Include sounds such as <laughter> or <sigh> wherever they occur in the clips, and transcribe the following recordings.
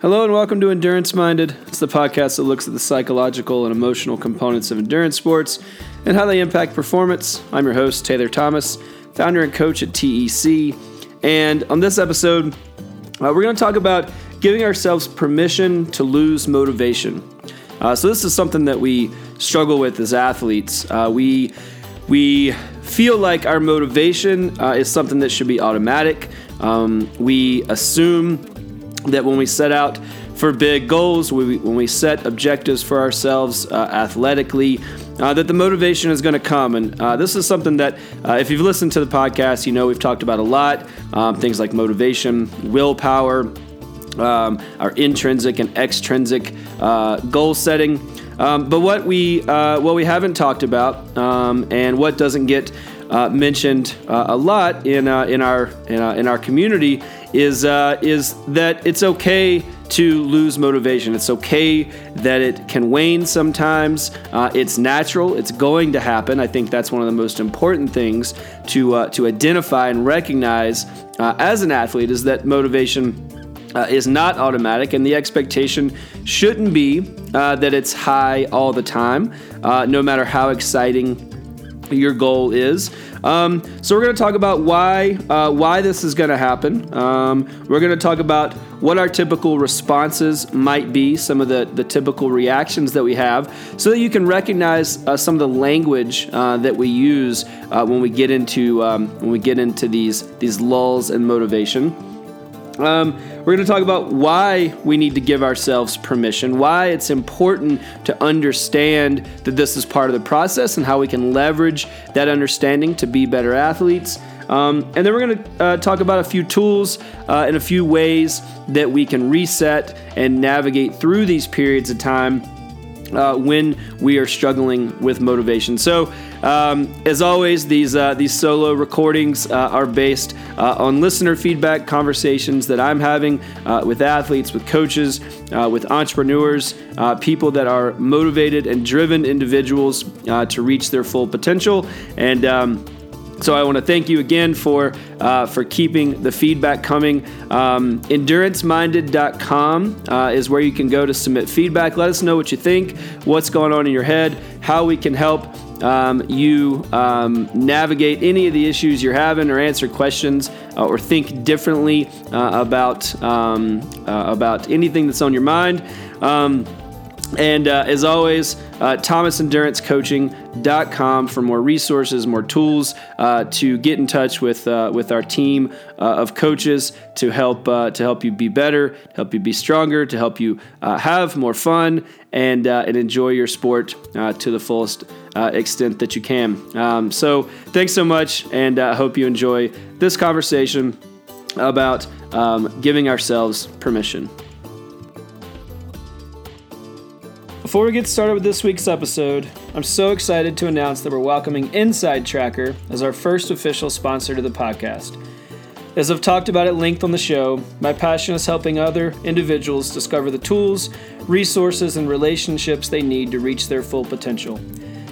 Hello and welcome to Endurance Minded. It's the podcast that looks at the psychological and emotional components of endurance sports and how they impact performance. I'm your host, Taylor Thomas, founder and coach at TEC. And on this episode, uh, we're going to talk about giving ourselves permission to lose motivation. Uh, so, this is something that we struggle with as athletes. Uh, we, we feel like our motivation uh, is something that should be automatic. Um, we assume that when we set out for big goals, we, when we set objectives for ourselves uh, athletically, uh, that the motivation is going to come. And uh, this is something that, uh, if you've listened to the podcast, you know we've talked about a lot. Um, things like motivation, willpower, um, our intrinsic and extrinsic uh, goal setting. Um, but what we uh, what we haven't talked about, um, and what doesn't get mentioned a lot in in our in, in our community is uh, is that it's okay to lose motivation. It's okay that it can wane sometimes. Uh, it's natural. It's going to happen. I think that's one of the most important things to uh, to identify and recognize uh, as an athlete is that motivation. Uh, is not automatic, and the expectation shouldn't be uh, that it's high all the time, no matter how exciting your goal is. Um, so we're going to talk about why uh, why this is going to happen. Um, we're going to talk about what our typical responses might be, some of the, the typical reactions that we have, so that you can recognize uh, some of the language uh, that we use uh, when we get into um, when we get into these these lulls and motivation. Um, we're going to talk about why we need to give ourselves permission, why it's important to understand that this is part of the process, and how we can leverage that understanding to be better athletes. Um, and then we're going to uh, talk about a few tools uh, and a few ways that we can reset and navigate through these periods of time uh, when we are struggling with motivation. So, um, as always, these uh, these solo recordings uh, are based uh, on listener feedback, conversations that I'm having uh, with athletes, with coaches, uh, with entrepreneurs, people that are motivated and driven individuals to reach their full potential, and. Um, so I want to thank you again for uh, for keeping the feedback coming. Um, EnduranceMinded.com uh, is where you can go to submit feedback. Let us know what you think, what's going on in your head, how we can help um, you um, navigate any of the issues you're having, or answer questions, uh, or think differently uh, about um, uh, about anything that's on your mind. And uh, as always, uh, ThomasEnduranceCoaching.com for more resources, more tools uh, to get in touch with uh, with our team uh, of coaches to help uh, to help you be better, help you be stronger, to help you uh, have more fun and and enjoy your sport to the fullest extent that you can. Um, so, thanks so much, and I hope you enjoy this conversation about um, giving ourselves permission. Before we get started with this week's episode, I'm so excited to announce that we're welcoming Inside Tracker as our first official sponsor to the podcast. As I've talked about at length on the show, my passion is helping other individuals discover the tools, resources, and relationships they need to reach their full potential.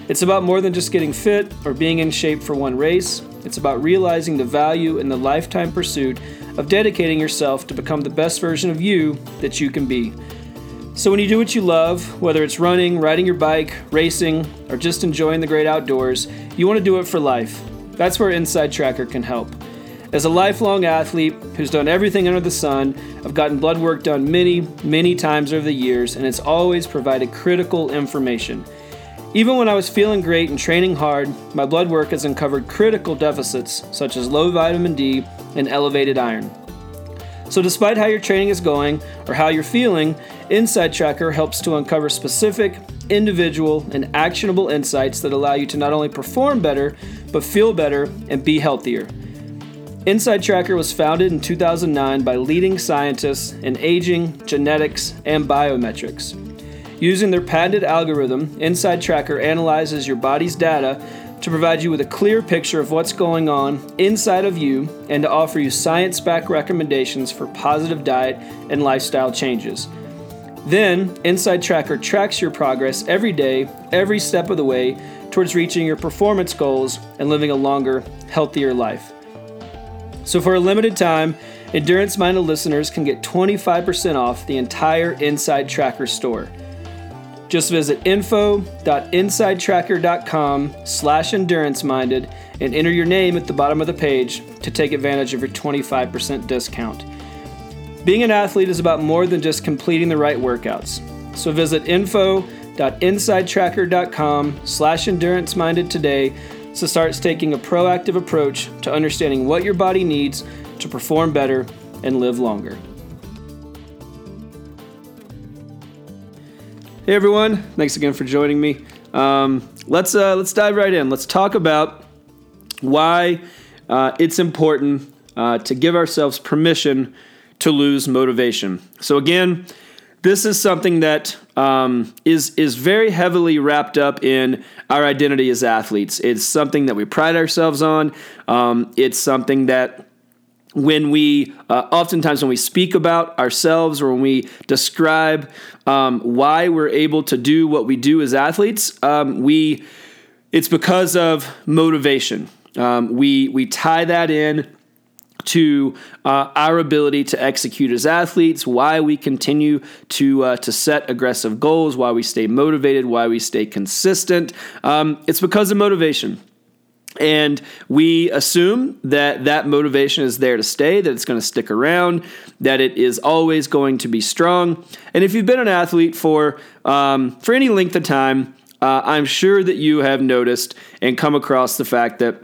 It's about more than just getting fit or being in shape for one race. It's about realizing the value in the lifetime pursuit of dedicating yourself to become the best version of you that you can be. So, when you do what you love, whether it's running, riding your bike, racing, or just enjoying the great outdoors, you want to do it for life. That's where Inside Tracker can help. As a lifelong athlete who's done everything under the sun, I've gotten blood work done many, many times over the years, and it's always provided critical information. Even when I was feeling great and training hard, my blood work has uncovered critical deficits such as low vitamin D and elevated iron. So, despite how your training is going or how you're feeling, Inside Tracker helps to uncover specific, individual, and actionable insights that allow you to not only perform better, but feel better and be healthier. Inside Tracker was founded in 2009 by leading scientists in aging, genetics, and biometrics. Using their patented algorithm, Inside Tracker analyzes your body's data to provide you with a clear picture of what's going on inside of you and to offer you science backed recommendations for positive diet and lifestyle changes. Then, Inside Tracker tracks your progress every day, every step of the way towards reaching your performance goals and living a longer, healthier life. So, for a limited time, Endurance Minded listeners can get 25% off the entire Inside Tracker store. Just visit info.insidetracker.com slash endurance minded and enter your name at the bottom of the page to take advantage of your 25% discount. Being an athlete is about more than just completing the right workouts. So visit info.insidetracker.com slash endurance minded today to start taking a proactive approach to understanding what your body needs to perform better and live longer. Hey everyone, thanks again for joining me. Um, let's uh, let's dive right in. Let's talk about why uh, it's important uh, to give ourselves permission to lose motivation. So again, this is something that um, is is very heavily wrapped up in our identity as athletes. It's something that we pride ourselves on. Um, it's something that when we uh, oftentimes when we speak about ourselves or when we describe um, why we're able to do what we do as athletes um, we it's because of motivation um, we we tie that in to uh, our ability to execute as athletes, why we continue to uh, to set aggressive goals, why we stay motivated, why we stay consistent. Um, it's because of motivation. And we assume that that motivation is there to stay, that it's going to stick around, that it is always going to be strong. And if you've been an athlete for um, for any length of time, uh, I'm sure that you have noticed and come across the fact that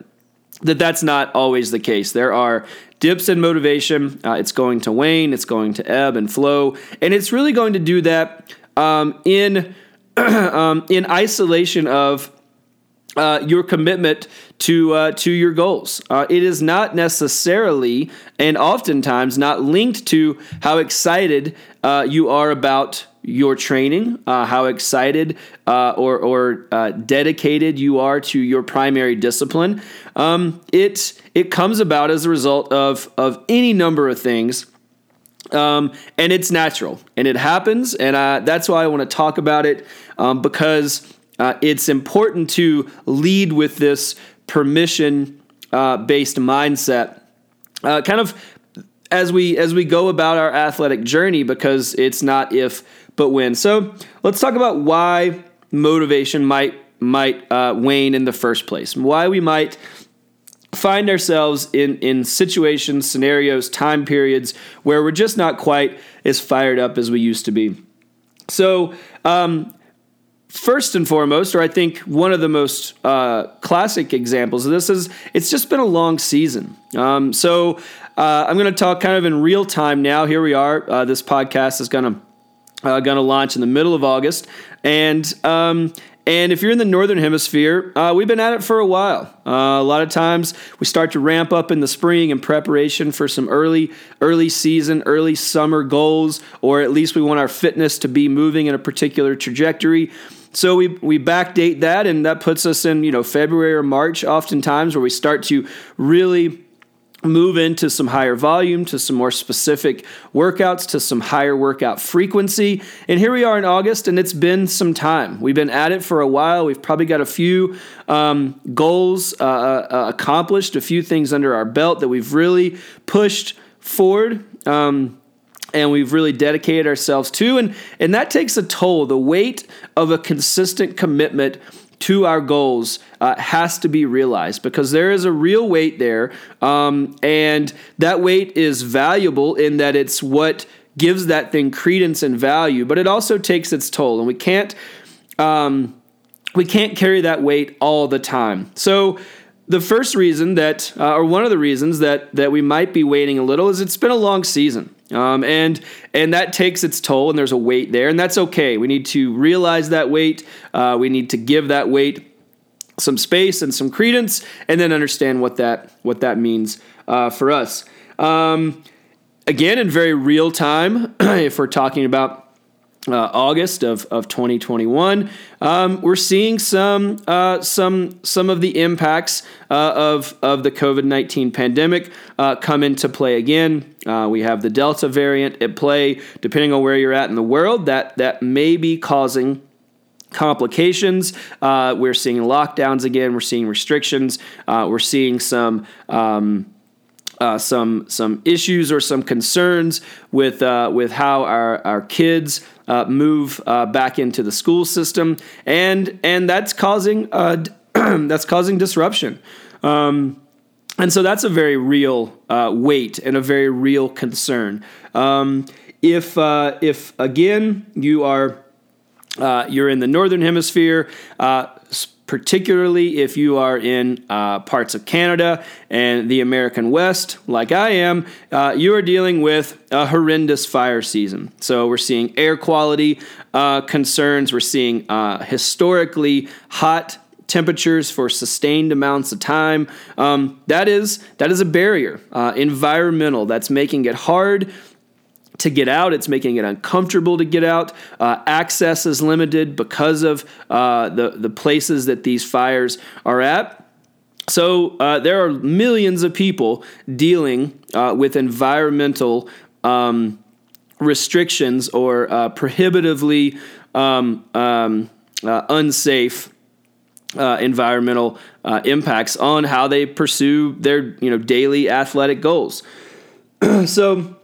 that that's not always the case. There are dips in motivation. Uh, it's going to wane. It's going to ebb and flow, and it's really going to do that um, in <clears throat> um, in isolation of uh, your commitment to uh, to your goals. Uh, it is not necessarily, and oftentimes not linked to how excited uh, you are about your training, uh, how excited or or dedicated you are to your primary discipline. Um, it it comes about as a result of of any number of things. Um, and it's natural and it happens and that's why i want to talk about it um, because uh, it's important to lead with this permission uh, based mindset, uh, kind of as we as we go about our athletic journey, because it's not if but when. So let's talk about why motivation might might uh, wane in the first place, why we might find ourselves in in situations, scenarios, time periods where we're just not quite as fired up as we used to be. So um, First and foremost, or I think one of the most uh, classic examples of this is it's just been a long season. Um, so uh, I'm going to talk kind of in real time now. Here we are. Uh, this podcast is going to uh, going to launch in the middle of August, and um, and if you're in the northern hemisphere, uh, we've been at it for a while. Uh, a lot of times we start to ramp up in the spring in preparation for some early early season, early summer goals, or at least we want our fitness to be moving in a particular trajectory. So we we backdate that, and that puts us in you know February or March, oftentimes where we start to really move into some higher volume, to some more specific workouts, to some higher workout frequency. And here we are in August, and it's been some time. We've been at it for a while. We've probably got a few um, goals uh, uh, accomplished, a few things under our belt that we've really pushed forward. Um, and we've really dedicated ourselves to and and that takes a toll the weight of a consistent commitment to our goals uh, has to be realized because there is a real weight there. Um, and that weight is valuable in that it's what gives that thing credence and value, but it also takes its toll. And we can't. Um, we can't carry that weight all the time. So, the first reason that, uh, or one of the reasons that that we might be waiting a little, is it's been a long season. Um, and and that takes its toll, and there's a weight there, and that's okay. We need to realize that weight. Uh, we need to give that weight some space and some credence, and then understand what that what that means uh, for us. Um, again, in very real time, <clears throat> if we're talking about uh, August of, of 2021, um, we're seeing some uh, some some of the impacts uh, of of the COVID 19 pandemic uh, come into play again. Uh, we have the Delta variant at play. Depending on where you're at in the world, that that may be causing complications. Uh, we're seeing lockdowns again. We're seeing restrictions. we're seeing some. Um, uh, some some issues or some concerns with uh, with how our our kids uh, move uh, back into the school system, and and that's causing uh, <clears throat> that's causing disruption. Um, and so that's a very real uh, weight and a very real concern. Um, if if again you are you're in the northern hemisphere particularly if you are in uh, parts of Canada and the American West, like I am, uh, you are dealing with a horrendous fire season. So we're seeing air quality uh, concerns, we're seeing uh, historically hot temperatures for sustained amounts of time. Um, that is that is a barrier, uh, environmental. That's making it hard to get out. It's making it uncomfortable to get out. Uh, access is limited because of uh, the the places that these fires are at. So uh, there are millions of people dealing uh, with environmental um, restrictions or uh, prohibitively um, um, uh, unsafe. environmental impacts on how they pursue their you know daily athletic goals. <clears throat> so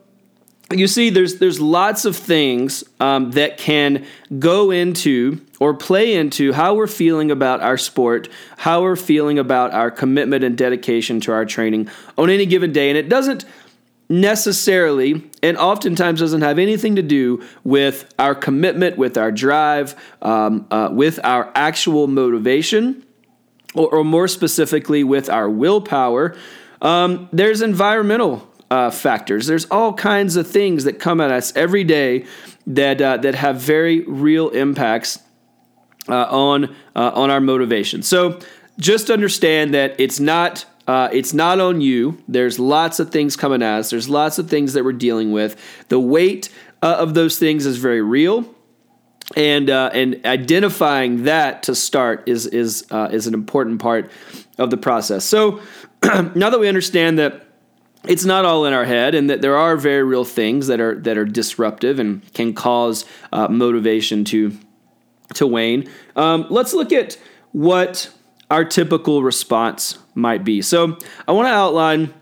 you see, there's there's lots of things um, that can go into or play into how we're feeling about our sport, how we're feeling about our commitment and dedication to our training on any given day, and it doesn't necessarily and oftentimes doesn't have anything to do with our commitment, with our drive, um, uh, with our actual motivation, or, or, more specifically, with our willpower. Um, there's environmental uh, factors. There's all kinds of things that come at us every day that uh, that have very real impacts uh, on uh, on our motivation. So just understand that it's not. Uh, it's not on you. There's lots of things coming at us. There's lots of things that we're dealing with. The weight uh, of those things is very real, and and identifying that to start is is is an important part of the process. So <clears throat> now that we understand that it's not all in our head, and that there are very real things that are that are disruptive and can cause uh, motivation to to wane. Um, let's look at what our typical response might be. So I want to outline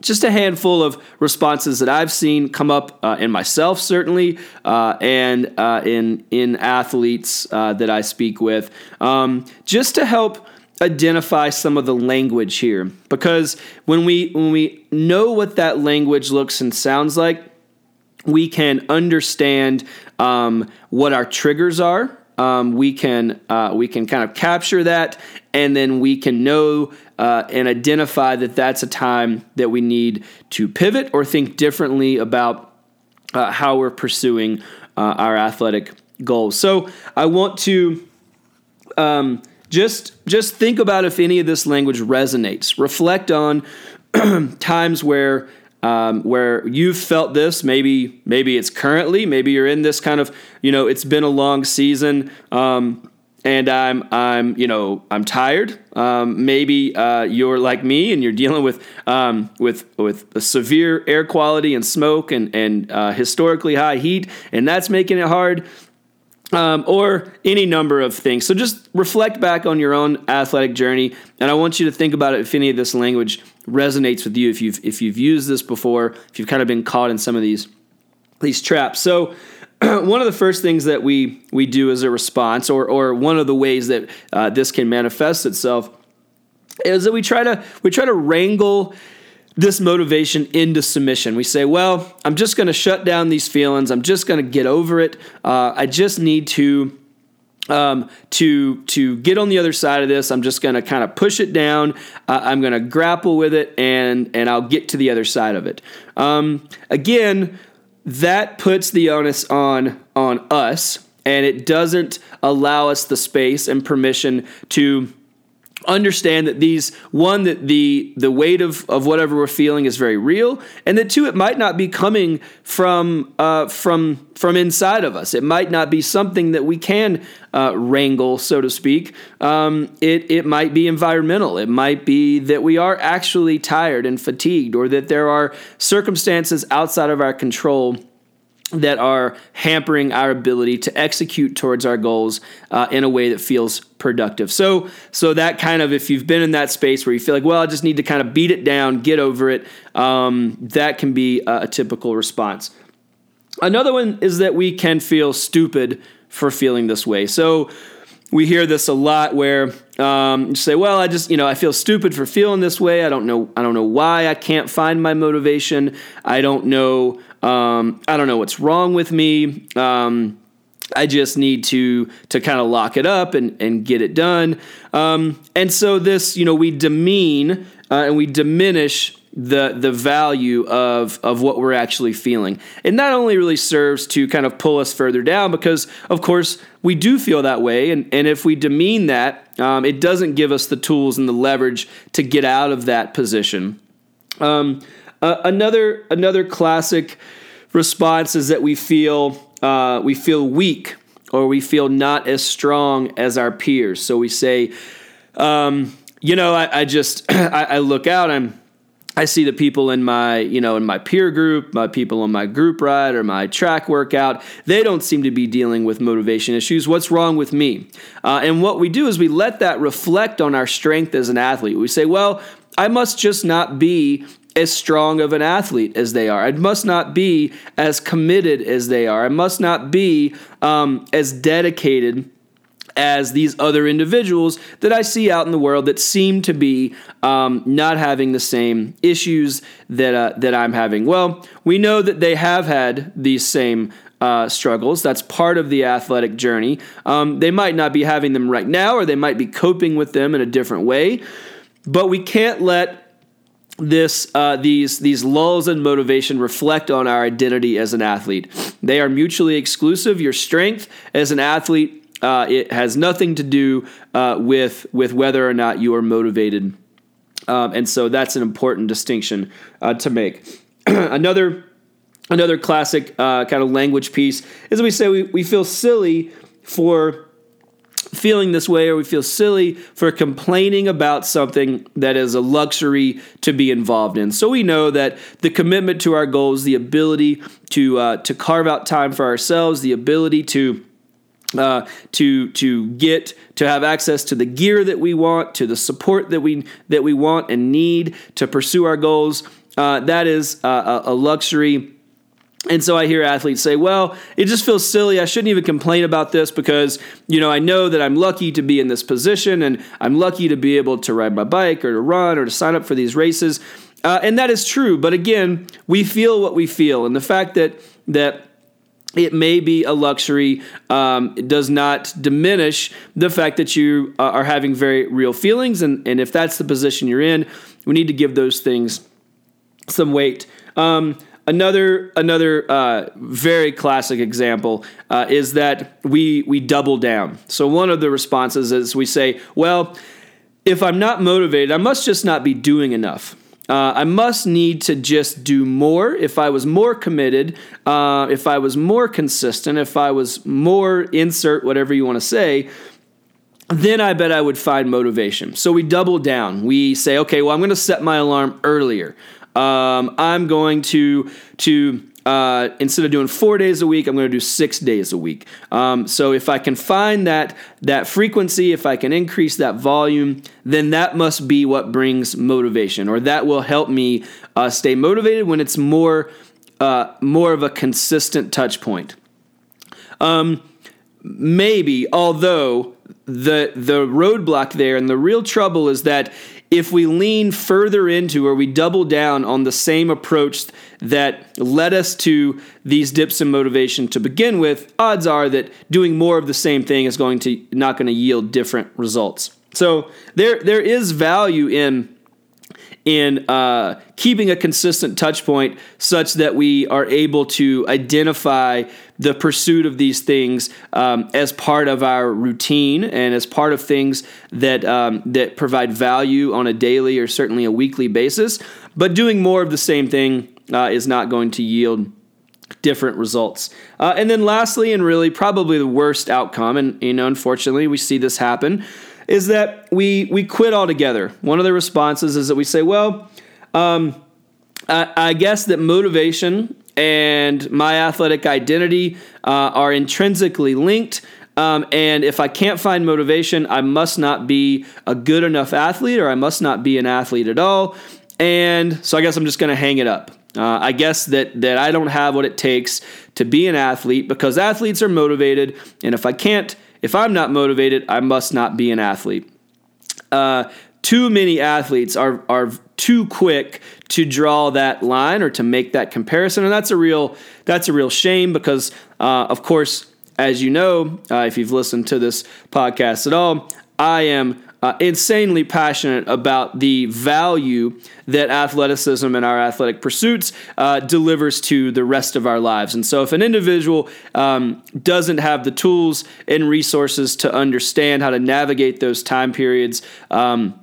just a handful of responses that I've seen come up uh, in myself, certainly, uh, and uh, in in athletes uh, that I speak with, um, just to help identify some of the language here. Because when we when we know what that language looks and sounds like we can understand um, what our triggers are. Um, we can uh, we can kind of capture that and then we can know uh, and identify that that's a time that we need to pivot or think differently about uh, how we're pursuing uh, our athletic goals. So i want to um, just just think about if any of this language resonates. Reflect on <clears throat> times where um, where you've felt this. Maybe maybe it's currently. Maybe you're in this kind of you know it's been a long season. Um, and I'm I'm you know I'm tired. Um, maybe uh, you're like me and you're dealing with um, with with severe air quality and smoke and and uh, historically high heat, and that's making it hard um, or any number of things. So just reflect back on your own athletic journey, and I want you to think about it if any of this language resonates with you. If you've if you've used this before, if you've kind of been caught in some of these these traps. So. <clears throat> one of the first things that we we do as a response, or or one of the ways that uh, this can manifest itself, is that we try to we try to wrangle this motivation into submission. We say, well, I'm just going to shut down these feelings. I'm just going to get over it. Uh, I just need to. Um, to to get on the other side of this, I'm just going to kind of push it down. Uh, I'm going to grapple with it, and and I'll get to the other side of it. Um, again, that puts the onus on on us, and it doesn't allow us the space and permission to understand that these one that the the weight of of whatever we're feeling is very real and that two it might not be coming from uh, from from inside of us. It might not be something that we can uh, wrangle so to speak. Um, it it might be environmental. It might be that we are actually tired and fatigued or that there are circumstances outside of our control that are hampering our ability to execute towards our goals uh, in a way that feels productive. So, so that kind of, if you've been in that space where you feel like, well, I just need to kind of beat it down, get over it, um, that can be a, a typical response. Another one is that we can feel stupid for feeling this way. So, we hear this a lot where um, say, "Well, I just you know I feel stupid for feeling this way. I don't know I don't know why I can't find my motivation. I don't know um, I don't know what's wrong with me. Um, I just need to to kind of lock it up and and get it done. Um, and so this you know we demean uh, and we diminish the the value of of what we're actually feeling. It not only really serves to kind of pull us further down because of course we do feel that way, and and if we demean that, um, it doesn't give us the tools and the leverage to get out of that position. Um, uh, another another classic response is that we feel uh, we feel weak or we feel not as strong as our peers. So we say, um, you know, I, I just <clears throat> I, I look out. I'm I see the people in my, you know, in my peer group, my people on my group ride or my track workout, they don't seem to be dealing with motivation issues. What's wrong with me? Uh, and what we do is we let that reflect on our strength as an athlete. We say, well, I must just not be as strong of an athlete as they are. I must not be as committed as they are. I must not be um, as dedicated as these other individuals that I see out in the world that seem to be um, not having the same issues that uh, that I'm having. Well, we know that they have had these same uh, struggles. That's part of the athletic journey. Um, they might not be having them right now, or they might be coping with them in a different way. But we can't let this uh, these these lulls in motivation reflect on our identity as an athlete. They are mutually exclusive. Your strength as an athlete uh, it has nothing to do uh, with with whether or not you are motivated, um, and so that's an important distinction uh, to make. <clears throat> another another classic uh, kind of language piece is we say we, we feel silly for feeling this way or we feel silly for complaining about something that is a luxury to be involved in. So we know that the commitment to our goals, the ability to uh, to carve out time for ourselves, the ability to uh, to to get to have access to the gear that we want, to the support that we that we want and need to pursue our goals. Uh, that is a luxury. And so I hear athletes say, "Well, it just feels silly. I shouldn't even complain about this because you know I know that I'm lucky to be in this position, and I'm lucky to be able to ride my bike or to run or to sign up for these races." Uh, and that is true. But again, we feel what we feel, and the fact that that it may be a luxury. Um, it does not diminish the fact that you uh, are having very real feelings. And, and if that's the position you're in, we need to give those things some weight. Um, another another uh, very classic example uh, is that we we double down. So one of the responses is we say, well, if I'm not motivated, I must just not be doing enough. Uh, I must need to just do more. If I was more committed, uh, if I was more consistent, if I was more insert whatever you want to say, then I bet I would find motivation. So we double down. We say, okay, well, I'm going to set my alarm earlier. Um, I'm going to to uh, instead of doing four days a week, I'm going to do six days a week. Um, so if I can find that that frequency, if I can increase that volume, then that must be what brings motivation, or that will help me uh, stay motivated when it's more uh, more of a consistent touch point. Um, maybe, although the the roadblock there and the real trouble is that if we lean further into or we double down on the same approach that led us to these dips in motivation to begin with, odds are that doing more of the same thing is going to not going to yield different results. So there there is value in in uh, keeping a consistent touch point such that we are able to identify the pursuit of these things um, as part of our routine and as part of things that um, that provide value on a daily or certainly a weekly basis. But doing more of the same thing uh, is not going to yield different results. Uh, and then lastly, and really probably the worst outcome, and you know, unfortunately, we see this happen, is that we we quit altogether. One of the responses is that we say, well. Um, I, I guess that motivation and my athletic identity uh, are intrinsically linked. Um, and if I can't find motivation, I must not be a good enough athlete or I must not be an athlete at all. And so I guess I'm just going to hang it up. Uh, I guess that that I don't have what it takes to be an athlete because athletes are motivated, and if I can't, if I'm not motivated, I must not be an athlete. Uh, too many athletes are are too quick to draw that line or to make that comparison, and that's a real that's a real shame because, uh, of course, as you know, uh, if you've listened to this podcast at all, I am uh, insanely passionate about the value that athleticism and our athletic pursuits uh, delivers to the rest of our lives. And so, if an individual um, doesn't have the tools and resources to understand how to navigate those time periods, um,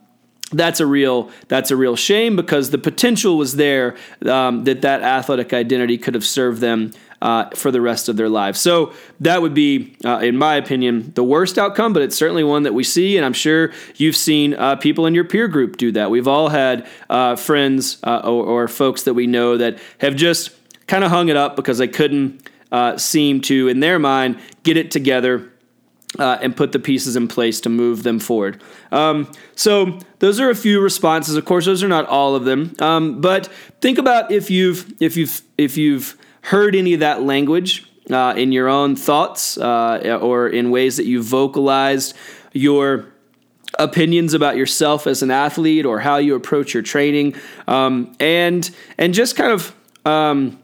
that's a real that's a real shame because the potential was there um, that that athletic identity could have served them uh, for the rest of their lives. So that would be, uh, in my opinion, the worst outcome, but it's certainly one that we see, and I'm sure you've seen uh, people in your peer group do that. We've all had uh, friends uh, or, or, folks that we know that have just kind of hung it up because they couldn't uh, seem to, in their mind, get it together. Uh, and put the pieces in place to move them forward. Um, so those are a few responses. Of course, those are not all of them. Um, but think about if you've if you've if you've heard any of that language uh, in your own thoughts uh, or in ways that you vocalized your opinions about yourself as an athlete or how you approach your training um, and and just kind of um,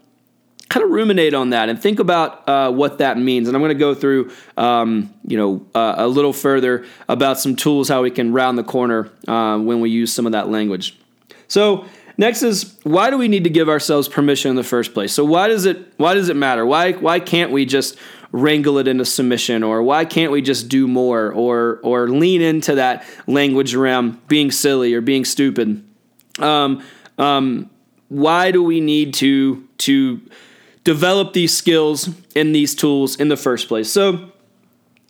kind of ruminate on that and think about uh, what that means. And I'm going to go through, um, you know, uh, a little further about some tools how we can round the corner uh, when we use some of that language. So Next is why do we need to give ourselves permission in the first place? So why does it why does it matter? Why why can't we just wrangle it into submission or why can't we just do more or or lean into that language around being silly or being stupid? Um, um, why do we need to to develop these skills and these tools in the first place? So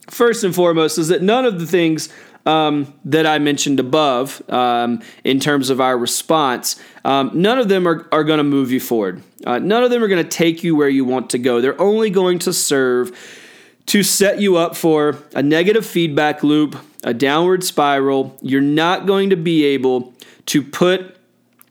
first and foremost is that none of the things um, that I mentioned above um, in terms of our response, um, none of them are, are going to move you forward. Uh, none of them are going to take you where you want to go. They're only going to serve to set you up for a negative feedback loop, a downward spiral. You're not going to be able to put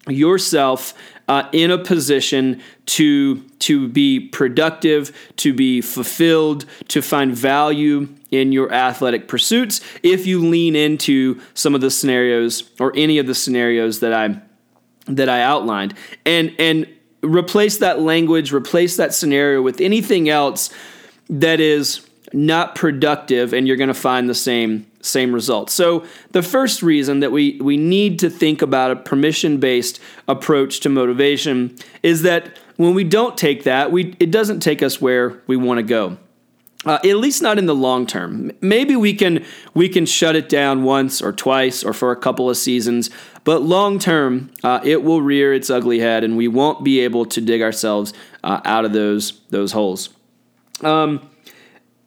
yourself uh, in a position to to be productive, to be fulfilled, to find value in your athletic pursuits if you lean into some of the scenarios or any of the scenarios that I that I outlined. And and replace that language, replace that scenario with anything else that is not productive and you're going to find the same same results. So the first reason that we we need to think about a permission based approach to motivation is that when we don't take that, we it doesn't take us where we want to go. Uh, at least not in the long term. Maybe we can we can shut it down once or twice or for a couple of seasons, but long term, uh, it will rear its ugly head, and we won't be able to dig ourselves uh, out of those those holes. Um,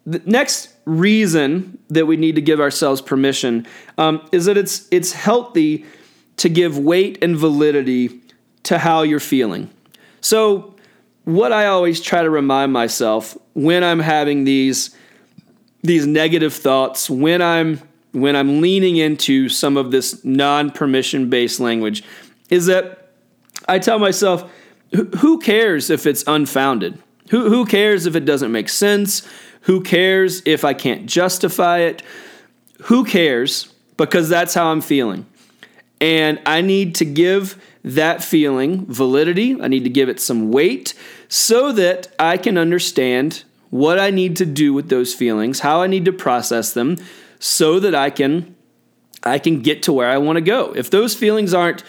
the next reason that we need to give ourselves permission um, is that it's it's healthy to give weight and validity to how you're feeling. So, what I always try to remind myself when I'm having these these negative thoughts, when I'm when I'm leaning into some of this non-permission based language, is that I tell myself, who cares if it's unfounded? Who, who cares if it doesn't make sense? Who cares if I can't justify it? Who cares? Because that's how I'm feeling. And I need to give that feeling validity. I need to give it some weight so that I can understand what I need to do with those feelings, how I need to process them so that I can I can get to where I want to go. If those feelings aren't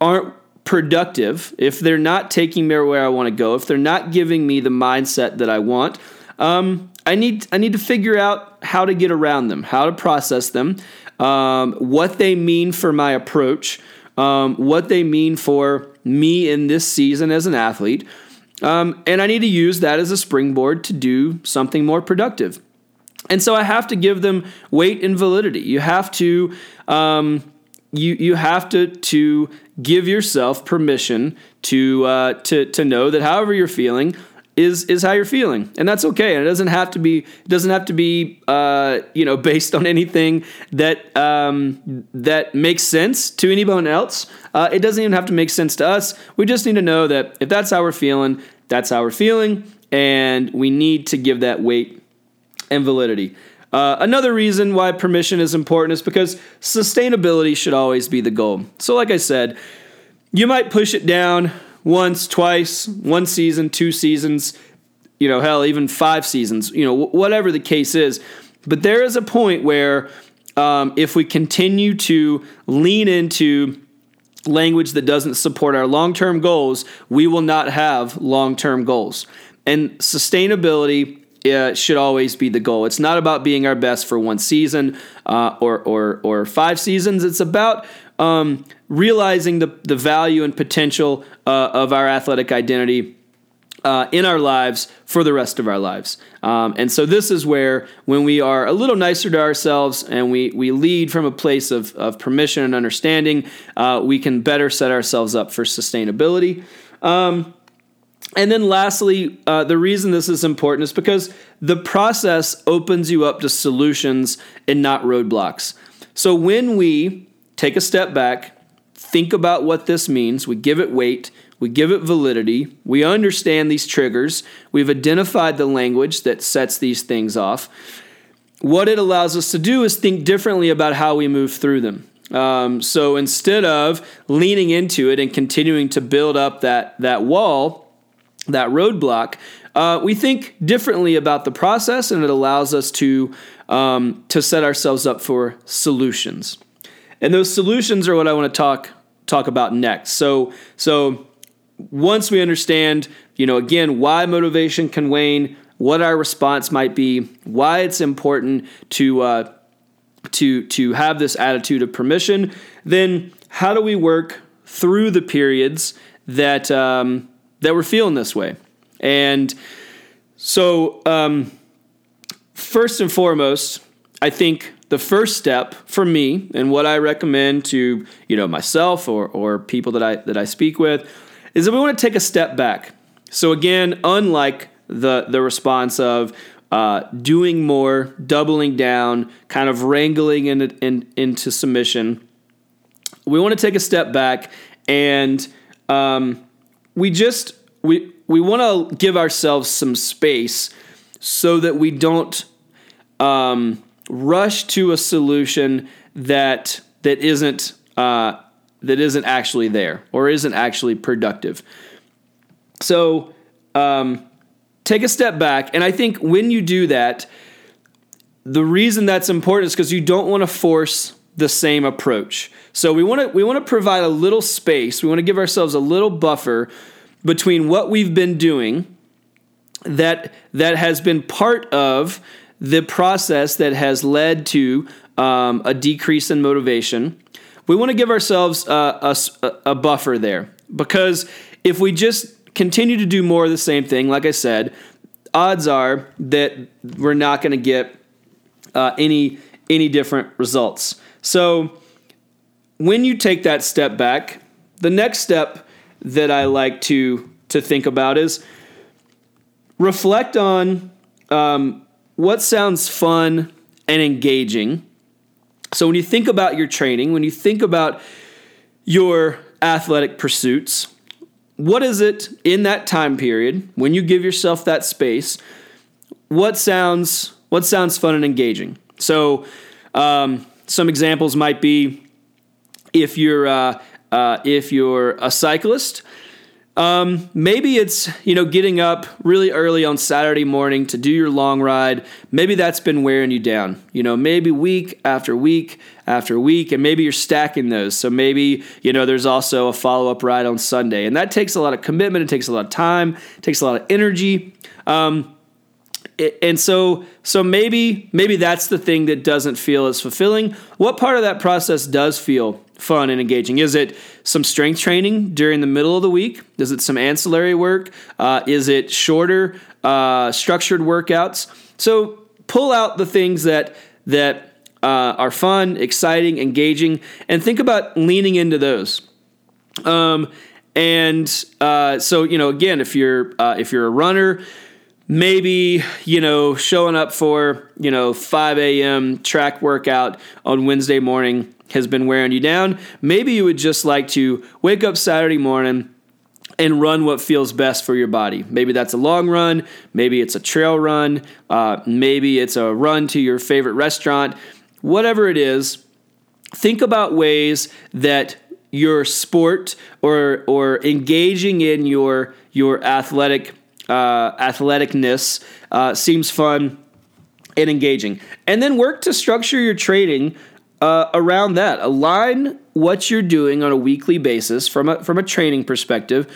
aren't productive, if they're not taking me where I want to go, if they're not giving me the mindset that I want, um, I need I need to figure out how to get around them, how to process them, um, what they mean for my approach, um, what they mean for me in this season as an athlete, um, and I need to use that as a springboard to do something more productive. And so I have to give them weight and validity. You have to um, you you have to to give yourself permission to uh, to to know that however you're feeling is is how you're feeling, and that's okay. And it doesn't have to be doesn't have to be uh, you know <laughs> based on anything that um, that makes sense to anyone else. Uh, it doesn't even have to make sense to us. We just need to know that if that's how we're feeling, that's how we're feeling, and we need to give that weight and validity. Uh, another reason why permission is important is because sustainability should always be the goal. So, like I said, you might push it down once, twice, one season, two seasons, you know, hell, even five seasons, you know, whatever the case is. But there is a point where um, if we continue to lean into language that doesn't support our long term goals, we will not have long term goals. And sustainability uh, should always be the goal. It's not about being our best for one season uh, or, or, or five seasons. It's about um, realizing the, the value and potential uh, of our athletic identity uh, in our lives for the rest of our lives. Um, and so this is where, when we are a little nicer to ourselves and we, we lead from a place of, of permission and understanding, uh, we can better set ourselves up for sustainability. Um, and then lastly, uh, the reason this is important is because the process opens you up to solutions and not roadblocks. So when we take a step back, think about what this means, we give it weight, we give it validity, we understand these triggers, we've identified the language that sets these things off. What it allows us to do is think differently about how we move through them. Um, so instead of leaning into it and continuing to build up that, that wall, that roadblock, uh, we think differently about the process, and it allows us to um, to set ourselves up for solutions. And those solutions are what I want to talk talk about next. So so once we understand, you know, again, why motivation can wane, what our response might be, why it's important to uh, to to have this attitude of permission, then how do we work through the periods that um, that we're feeling this way. And so, um, first and foremost, I think the first step for me and what I recommend to you know myself or, or people that I that I speak with is that we want to take a step back. So again, unlike the the response of uh, doing more, doubling down, kind of wrangling in, in, into submission, we want to take a step back and um, we just we we want to give ourselves some space so that we don't um, rush to a solution that that isn't uh, that isn't actually there or isn't actually productive. So um, take a step back, and I think when you do that, the reason that's important is because you don't want to force the same approach. So we want to we want to provide a little space. We want to give ourselves a little buffer between what we've been doing that that has been part of the process that has led to um, a decrease in motivation. We want to give ourselves a, a, a buffer there because if we just continue to do more of the same thing, like I said, odds are that we're not going to get uh, any any different results. So when you take that step back, the next step that I like to to think about is reflect on um, what sounds fun and engaging. So when you think about your training, when you think about your athletic pursuits, what is it in that time period when you give yourself that space? What sounds what sounds fun and engaging? So um, some examples might be if you're uh, uh, if you're a cyclist, um, maybe it's you know getting up really early on Saturday morning to do your long ride. Maybe that's been wearing you down. You know, maybe week after week after week, and maybe you're stacking those. So maybe you know there's also a follow up ride on Sunday, and that takes a lot of commitment. It takes a lot of time. It takes a lot of energy. Um, and so so maybe maybe that's the thing that doesn't feel as fulfilling. What part of that process does feel fun and engaging? Is it some strength training during the middle of the week? Is it some ancillary work? Uh, is it shorter uh, structured workouts? So pull out the things that that uh, are fun, exciting, engaging, and think about leaning into those. Um, and uh, so you know, again, if you're uh, if you're a runner, maybe you know showing up for you know 5 a.m. track workout on Wednesday morning has been wearing you down. Maybe you would just like to wake up Saturday morning and run what feels best for your body. Maybe that's a long run, maybe it's a trail run, uh, maybe it's a run to your favorite restaurant. Whatever it is, think about ways that your sport or or engaging in your your athletic uh, athleticness uh, seems fun and engaging, and then work to structure your trading uh, around that. Align what you're doing on a weekly basis from a from a training perspective.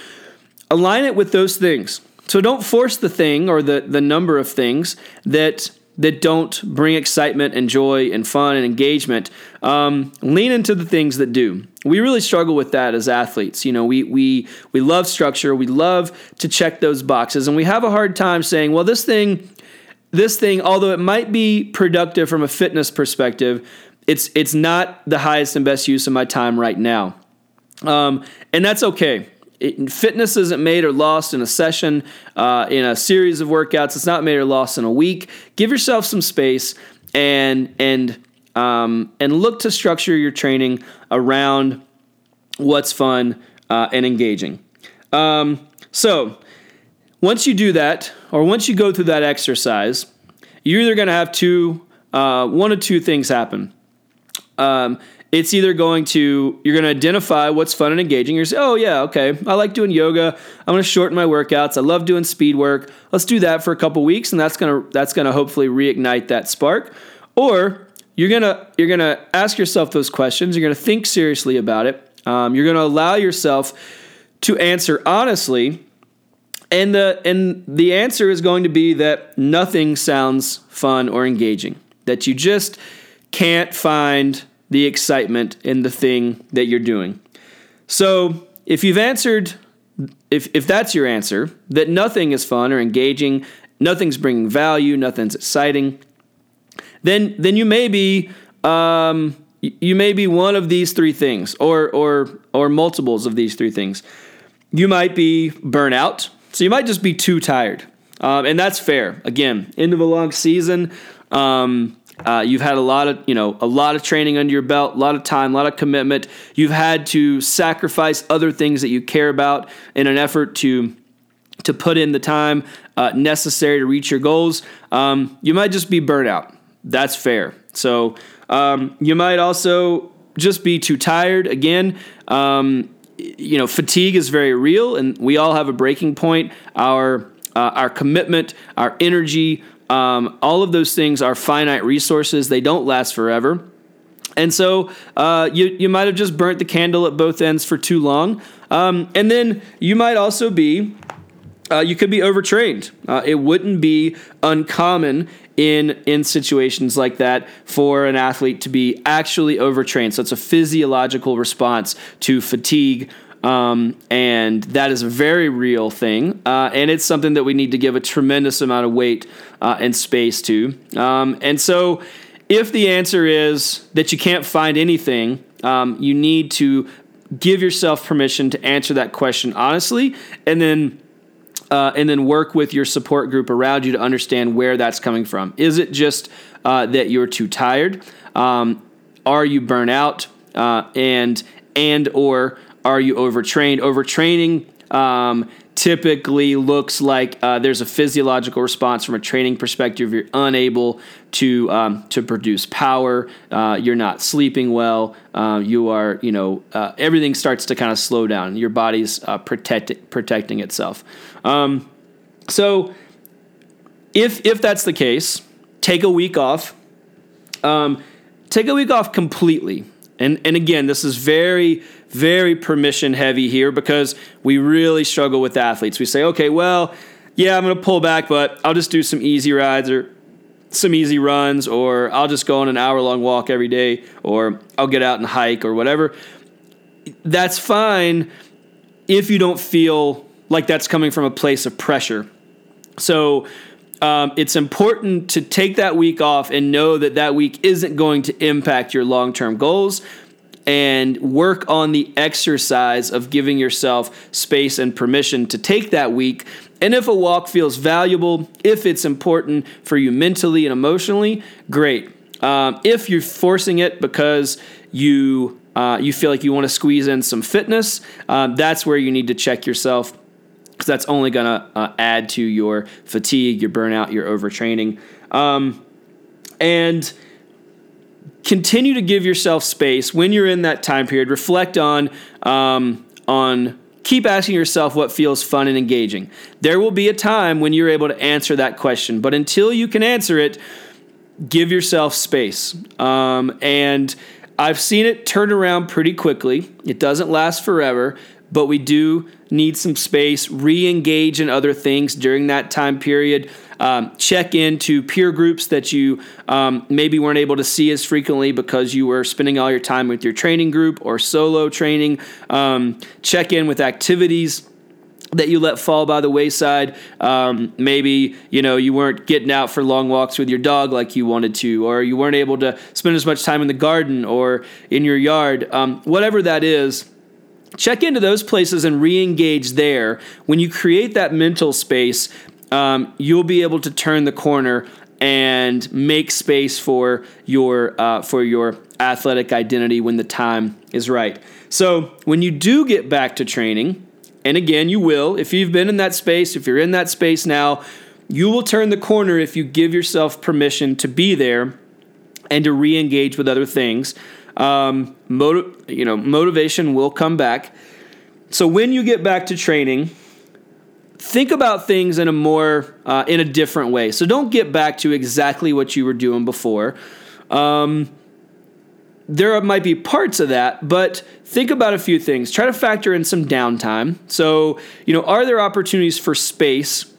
Align it with those things. So don't force the thing or the the number of things that that don't bring excitement and joy and fun and engagement. Um, lean into the things that do. We really struggle with that as athletes. You know, we we we love structure. We love to check those boxes, and we have a hard time saying, "Well, this thing." This thing, although it might be productive from a fitness perspective, it's it's not the highest and best use of my time right now, um, and that's okay. It, fitness isn't made or lost in a session, uh, in a series of workouts. It's not made or lost in a week. Give yourself some space and and um, and look to structure your training around what's fun uh, and engaging. Um, so once you do that, or once you go through that exercise, you're either going to have two, uh, one of two things happen. Um, it's either going to you're going to identify what's fun and engaging. You're say, oh yeah, okay, I like doing yoga. I'm going to shorten my workouts. I love doing speed work. Let's do that for a couple weeks, and that's gonna that's gonna hopefully reignite that spark. Or you're gonna you're gonna ask yourself those questions. You're gonna think seriously about it. Um, you're gonna allow yourself to answer honestly, and the and the answer is going to be that nothing sounds fun or engaging. That you just can't find the excitement in the thing that you're doing. So, if you've answered, if, if that's your answer, that nothing is fun or engaging, nothing's bringing value, nothing's exciting, then then you may be um, you may be one of these three things, or or or multiples of these three things. You might be burnout, so you might just be too tired, um, and that's fair. Again, end of a long season. Um, uh, you've had a lot of, you know, a lot of training under your belt, a lot of time, a lot of commitment. You've had to sacrifice other things that you care about in an effort to to put in the time uh, necessary to reach your goals. Um, you might just be burnt out. That's fair. So um, you might also just be too tired. Again, um, you know, fatigue is very real, and we all have a breaking point. Our uh, our commitment, our energy, um, all of those things are finite resources, they don't last forever. And so uh, you, you might have just burnt the candle at both ends for too long. Um, and then you might also be, uh, you could be overtrained. Uh, it wouldn't be uncommon in in situations like that for an athlete to be actually overtrained. So it's a physiological response to fatigue um, and that is a very real thing. Uh, and it's something that we need to give a tremendous amount of weight uh, and space to. Um, and so, if the answer is that you can't find anything, um, you need to give yourself permission to answer that question honestly and then. Uh, and then work with your support group around you to understand where that's coming from. Is it just uh, that you're too tired? Um, are you burnt out? Uh, and and or are you overtrained? Overtraining um, typically looks like uh, there's a physiological response from a training perspective. You're unable to um, to produce power. Uh, you're not sleeping well. Uh, you are, you know, uh, everything starts to kind of slow down. Your body's uh, protect, protecting itself. Um, so, if if that's the case, take a week off. Um, take a week off completely. And and again, this is very very permission heavy here because we really struggle with athletes. We say, okay, well, yeah, I'm going to pull back, but I'll just do some easy rides or some easy runs, or I'll just go on an hour long walk every day, or I'll get out and hike or whatever. That's fine if you don't feel like that's coming from a place of pressure. So, um, it's important to take that week off and know that that week isn't going to impact your long term goals and work on the exercise of giving yourself space and permission to take that week. And if a walk feels valuable, if it's important for you mentally and emotionally, great. Um, if you're forcing it because you uh, you feel like you want to squeeze in some fitness, um, that's where you need to check yourself because that's only going to uh, add to your fatigue, your burnout, your overtraining. Um, and continue to give yourself space when you're in that time period. Reflect on um, on keep asking yourself what feels fun and engaging. There will be a time when you're able to answer that question, but until you can answer it, give yourself space. Um, and I've seen it turn around pretty quickly. It doesn't last forever, but we do need some space, re engage in other things during that time period. Um, check into peer groups that you um, maybe weren't able to see as frequently because you were spending all your time with your training group or solo training. Um, check in with activities that you let fall by the wayside. Um, maybe you know you weren't getting out for long walks with your dog like you wanted to, or you weren't able to spend as much time in the garden or in your yard. Um, whatever that is, check into those places and re-engage there. When you create that mental space, um, you'll be able to turn the corner and make space for your uh, for your athletic identity when the time is right. So when you do get back to training, and again you will, if you've been in that space, if you're in that space now, you will turn the corner if you give yourself permission to be there and to re-engage with other things. Um, motiv- you know, motivation will come back. So when you get back to training, think about things in a more uh, in a different way. So don't get back to exactly what you were doing before. Um, there might be parts of that, but think about a few things. Try to factor in some downtime. So, you know, are there opportunities for space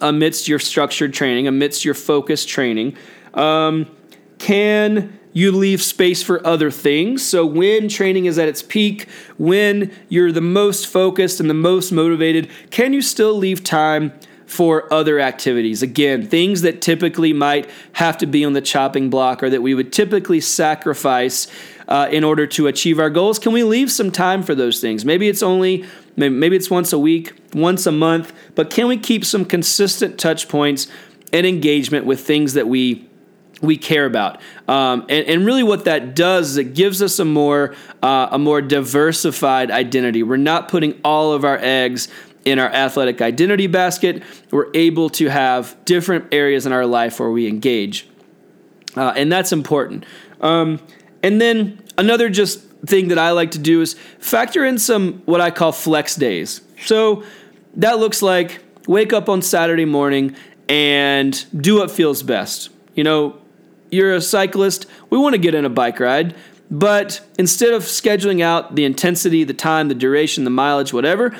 amidst your structured training, amidst your focused training? Um, can you leave space for other things. So when training is at its peak, when you're the most focused and the most motivated, can you still leave time for other activities? Again, things that typically might have to be on the chopping block or that we would typically sacrifice uh, in order to achieve our goals. Can we leave some time for those things? Maybe it's only maybe it's once a week, once a month, but can we keep some consistent touch points and engagement with things that we we care about. Um, and, and, really, what that does is it gives us a more uh, a more diversified identity. We're not putting all of our eggs in our athletic identity basket. We're able to have different areas in our life where we engage, uh, and that's important. Um, and then another just thing that I like to do is factor in some what I call flex days. So that looks like wake up on Saturday morning and do what feels best. You know, you're a cyclist, we want to get in a bike ride. But instead of scheduling out the intensity, the time, the duration, the mileage, whatever,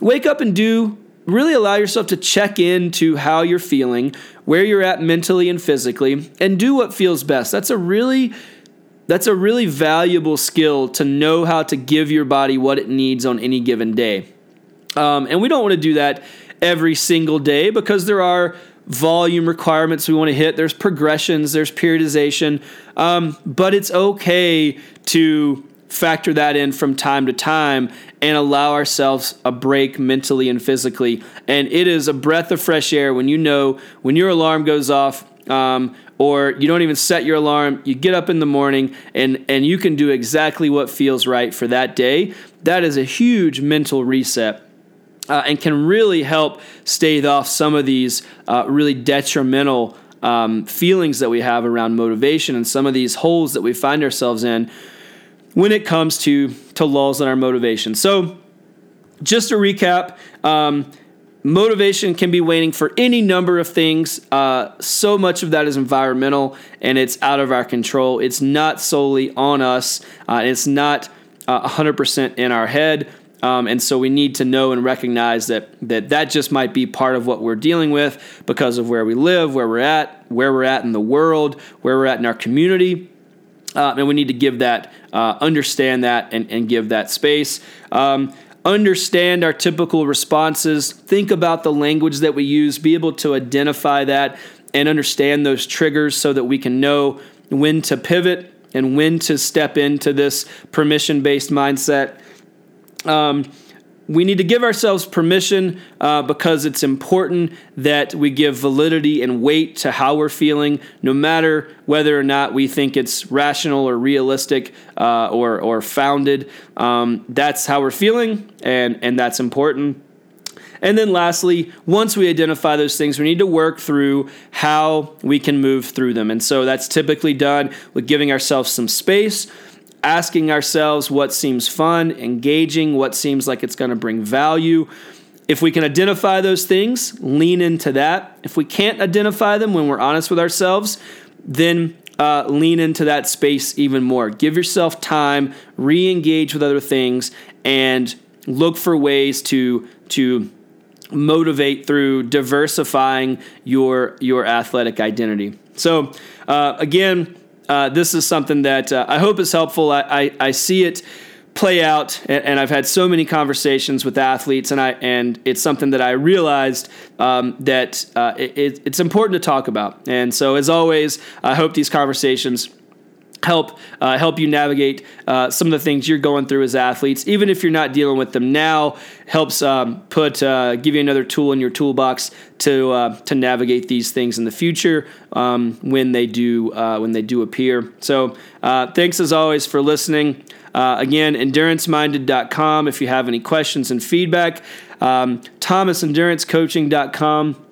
wake up and do really allow yourself to check in to how you're feeling, where you're at mentally and physically, and do what feels best. That's a really that's a really valuable skill to know how to give your body what it needs on any given day. Um, and we don't want to do that every single day because there are volume requirements we want to hit. There's progressions, there's periodization, um, but it's okay to factor that in from time to time and allow ourselves a break mentally and physically. And it is a breath of fresh air when you know when your alarm goes off. Um, or you don't even set your alarm you get up in the morning and and you can do exactly what feels right for that day that is a huge mental reset uh, and can really help stave off some of these uh, really detrimental um, feelings that we have around motivation and some of these holes that we find ourselves in when it comes to to lulls in our motivation. So, just to recap. Um, motivation can be waning for any number of things. Uh, so much of that is environmental and it's out of our control. It's not solely on us, uh, it's not uh, 100% in our head. Um, and so we need to know and recognize that, that that just might be part of what we're dealing with because of where we live, where we're at, where we're at in the world, where we're at in our community. Uh, and we need to give that, uh, understand that, and, and give that space. Um, understand our typical responses, think about the language that we use, be able to identify that and understand those triggers so that we can know when to pivot and when to step into this permission based mindset. Um, we need to give ourselves permission uh, because it's important that we give validity and weight to how we're feeling, no matter whether or not we think it's rational or realistic uh, or, or founded. Um, that's how we're feeling, and, and that's important. And then lastly, once we identify those things, we need to work through how we can move through them. And so that's typically done with giving ourselves some space asking ourselves what seems fun, engaging, what seems like it's going to bring value. If we can identify those things, lean into that. If we can't identify them when we're honest with ourselves, then uh, lean into that space even more. Give yourself time, re engage with other things, and look for ways to, to motivate through diversifying your, your athletic identity. So, uh, again, uh, this is something that uh, I hope is helpful. I, I, I see it play out, and, and, I've had so many conversations with athletes, and I and it's something that I realized um, that uh, it, it's important to talk about. And so, as always, I hope these conversations help uh, help you navigate uh, some of the things you're going through as athletes. Even if you're not dealing with them now helps um, put uh, give you another tool in your toolbox to uh, to navigate these things in the future um, when they do uh, when they do appear. So uh, thanks as always for listening. Again enduranceminded.com if you have any questions and feedback. Um, thomasendurancecoaching.com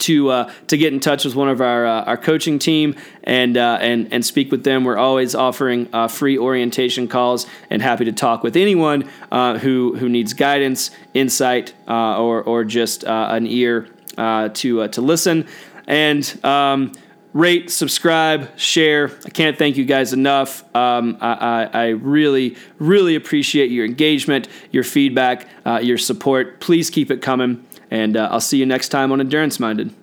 to uh, to get in touch with one of our uh, our coaching team and uh, and and speak with them. We're always offering uh, free orientation calls and happy to talk with anyone uh, who who needs guidance, insight, uh, or or just an ear to to listen and. Um, rate, subscribe, share. I can't thank you guys enough. Um, I, I, I, really, really appreciate your engagement, your feedback, your support. Please keep it coming. And uh, I'll see you next time on Endurance Minded.